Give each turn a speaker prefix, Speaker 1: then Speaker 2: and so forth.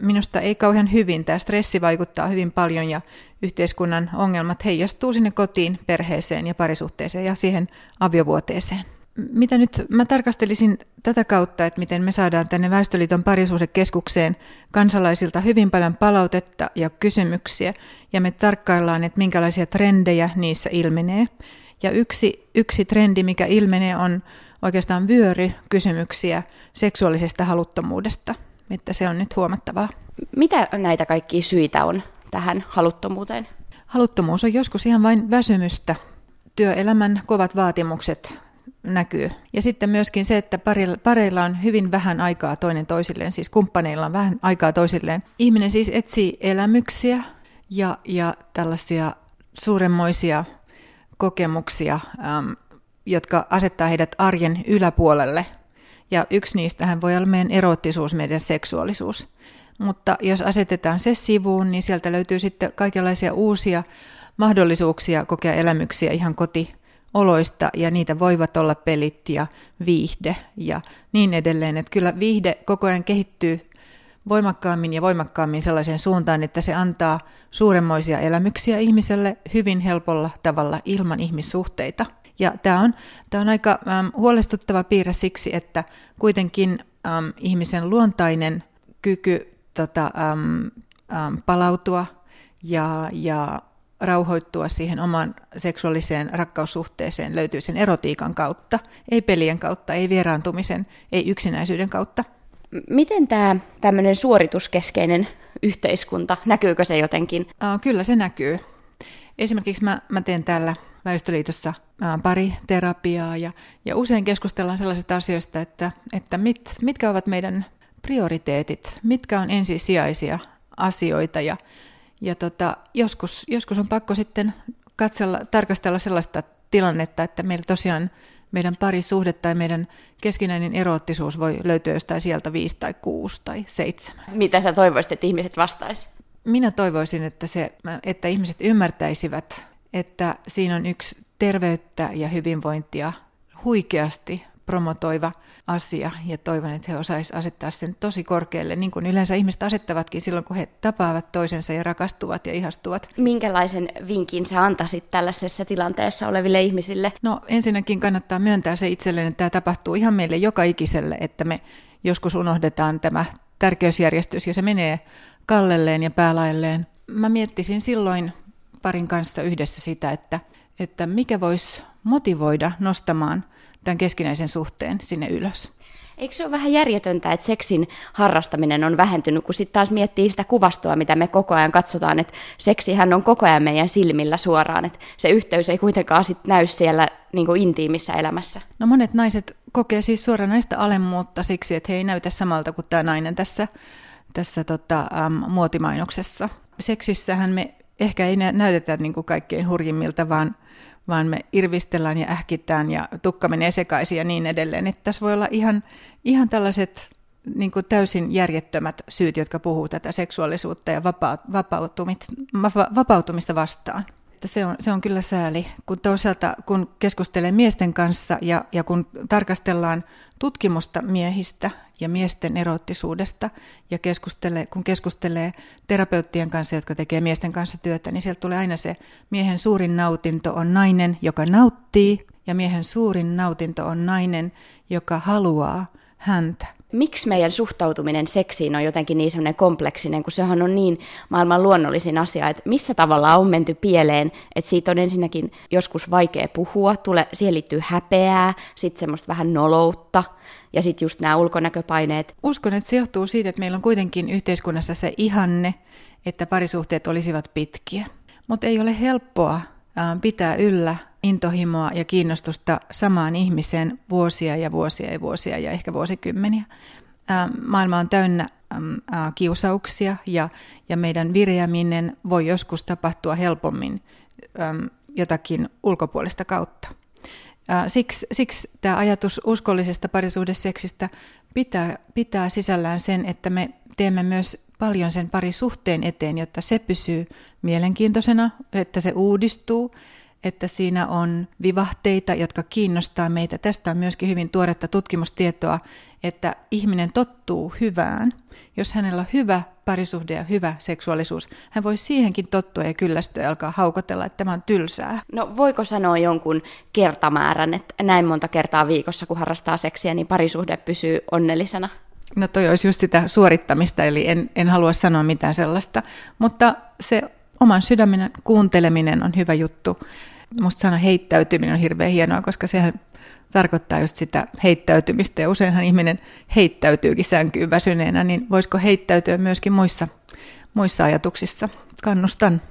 Speaker 1: minusta ei kauhean hyvin. Tämä stressi vaikuttaa hyvin paljon ja yhteiskunnan ongelmat heijastuu sinne kotiin, perheeseen ja parisuhteeseen ja siihen aviovuoteeseen. Mitä nyt mä tarkastelisin tätä kautta, että miten me saadaan tänne Väestöliiton parisuhdekeskukseen kansalaisilta hyvin paljon palautetta ja kysymyksiä, ja me tarkkaillaan, että minkälaisia trendejä niissä ilmenee. Ja yksi, yksi trendi, mikä ilmenee, on oikeastaan vyöry kysymyksiä seksuaalisesta haluttomuudesta, että se on nyt huomattavaa.
Speaker 2: Mitä näitä kaikkia syitä on tähän haluttomuuteen?
Speaker 1: Haluttomuus on joskus ihan vain väsymystä. Työelämän kovat vaatimukset näkyy. Ja sitten myöskin se, että pareilla on hyvin vähän aikaa toinen toisilleen, siis kumppaneilla on vähän aikaa toisilleen. Ihminen siis etsii elämyksiä ja, ja tällaisia suuremmoisia kokemuksia, äm, jotka asettaa heidät arjen yläpuolelle. Ja yksi niistähän voi olla meidän erottisuus, meidän seksuaalisuus. Mutta jos asetetaan se sivuun, niin sieltä löytyy sitten kaikenlaisia uusia mahdollisuuksia kokea elämyksiä ihan koti oloista ja niitä voivat olla pelit ja viihde ja niin edelleen. Että kyllä viihde koko ajan kehittyy voimakkaammin ja voimakkaammin sellaiseen suuntaan, että se antaa suuremmoisia elämyksiä ihmiselle hyvin helpolla tavalla ilman ihmissuhteita. Ja tämä on, tämä on aika huolestuttava piirre siksi, että kuitenkin äm, ihmisen luontainen kyky tota, äm, äm, palautua ja, ja rauhoittua siihen oman seksuaaliseen rakkaussuhteeseen löytyy sen erotiikan kautta, ei pelien kautta, ei vieraantumisen, ei yksinäisyyden kautta.
Speaker 2: Miten tämä tämmöinen suorituskeskeinen yhteiskunta, näkyykö se jotenkin?
Speaker 1: Kyllä se näkyy. Esimerkiksi mä, mä teen täällä Väestöliitossa pari terapiaa ja, ja usein keskustellaan sellaisista asioista, että, että mit, mitkä ovat meidän prioriteetit, mitkä on ensisijaisia asioita ja ja tota, joskus, joskus on pakko sitten katsella, tarkastella sellaista tilannetta, että meillä tosiaan meidän parisuhde tai meidän keskinäinen eroottisuus voi löytyä jostain sieltä viisi tai kuusi tai seitsemän.
Speaker 2: Mitä sä toivoisit, että ihmiset vastaisi?
Speaker 1: Minä toivoisin, että, se, että ihmiset ymmärtäisivät, että siinä on yksi terveyttä ja hyvinvointia huikeasti promotoiva asia ja toivon, että he osaisivat asettaa sen tosi korkealle, niin kuin yleensä ihmiset asettavatkin silloin, kun he tapaavat toisensa ja rakastuvat ja ihastuvat.
Speaker 2: Minkälaisen vinkin sä antaisit tällaisessa tilanteessa oleville ihmisille?
Speaker 1: No ensinnäkin kannattaa myöntää se itselleen, että tämä tapahtuu ihan meille joka ikiselle, että me joskus unohdetaan tämä tärkeysjärjestys ja se menee kallelleen ja päälailleen. Mä miettisin silloin parin kanssa yhdessä sitä, että, että mikä voisi motivoida nostamaan tämän keskinäisen suhteen sinne ylös.
Speaker 2: Eikö se ole vähän järjetöntä, että seksin harrastaminen on vähentynyt, kun sitten taas miettii sitä kuvastoa, mitä me koko ajan katsotaan, että seksihän on koko ajan meidän silmillä suoraan, että se yhteys ei kuitenkaan sit näy siellä niin kuin intiimissä elämässä.
Speaker 1: No monet naiset kokee siis suoranaista alemmuutta siksi, että he ei näytä samalta kuin tämä nainen tässä, tässä tota, äm, muotimainoksessa. Seksissähän me ehkä ei näytetä niin kuin kaikkein hurjimmilta, vaan vaan me irvistellään ja ähkitään ja tukka menee sekaisin ja niin edelleen. Että tässä voi olla ihan, ihan tällaiset niin kuin täysin järjettömät syyt, jotka puhuu tätä seksuaalisuutta ja vapautumista, vapautumista vastaan että se on, se on kyllä sääli, kun toisaalta kun keskustelee miesten kanssa ja, ja kun tarkastellaan tutkimusta miehistä ja miesten erottisuudesta ja keskustelee, kun keskustelee terapeuttien kanssa, jotka tekee miesten kanssa työtä, niin sieltä tulee aina se miehen suurin nautinto on nainen, joka nauttii ja miehen suurin nautinto on nainen, joka haluaa häntä
Speaker 2: miksi meidän suhtautuminen seksiin on jotenkin niin semmoinen kompleksinen, kun sehän on niin maailman luonnollisin asia, että missä tavalla on menty pieleen, että siitä on ensinnäkin joskus vaikea puhua, tule, siihen liittyy häpeää, sitten semmoista vähän noloutta, ja sitten just nämä ulkonäköpaineet.
Speaker 1: Uskon, että se johtuu siitä, että meillä on kuitenkin yhteiskunnassa se ihanne, että parisuhteet olisivat pitkiä. Mutta ei ole helppoa pitää yllä intohimoa ja kiinnostusta samaan ihmiseen vuosia ja vuosia ja vuosia ja ehkä vuosikymmeniä. Maailma on täynnä kiusauksia ja, ja meidän vireäminen voi joskus tapahtua helpommin jotakin ulkopuolista kautta. Siksi, siksi tämä ajatus uskollisesta parisuhdeseksistä pitää, pitää sisällään sen, että me teemme myös paljon sen parisuhteen eteen, jotta se pysyy mielenkiintoisena, että se uudistuu, että siinä on vivahteita, jotka kiinnostaa meitä. Tästä on myöskin hyvin tuoretta tutkimustietoa, että ihminen tottuu hyvään. Jos hänellä on hyvä parisuhde ja hyvä seksuaalisuus, hän voi siihenkin tottua ja kyllästyä ja alkaa haukotella, että tämä on tylsää.
Speaker 2: No voiko sanoa jonkun kertamäärän, että näin monta kertaa viikossa, kun harrastaa seksiä, niin parisuhde pysyy onnellisena?
Speaker 1: No toi olisi just sitä suorittamista, eli en, en halua sanoa mitään sellaista, mutta se oman sydämen kuunteleminen on hyvä juttu. Musta sana heittäytyminen on hirveän hienoa, koska sehän tarkoittaa just sitä heittäytymistä ja useinhan ihminen heittäytyykin sänkyyn väsyneenä, niin voisiko heittäytyä myöskin muissa, muissa ajatuksissa? Kannustan.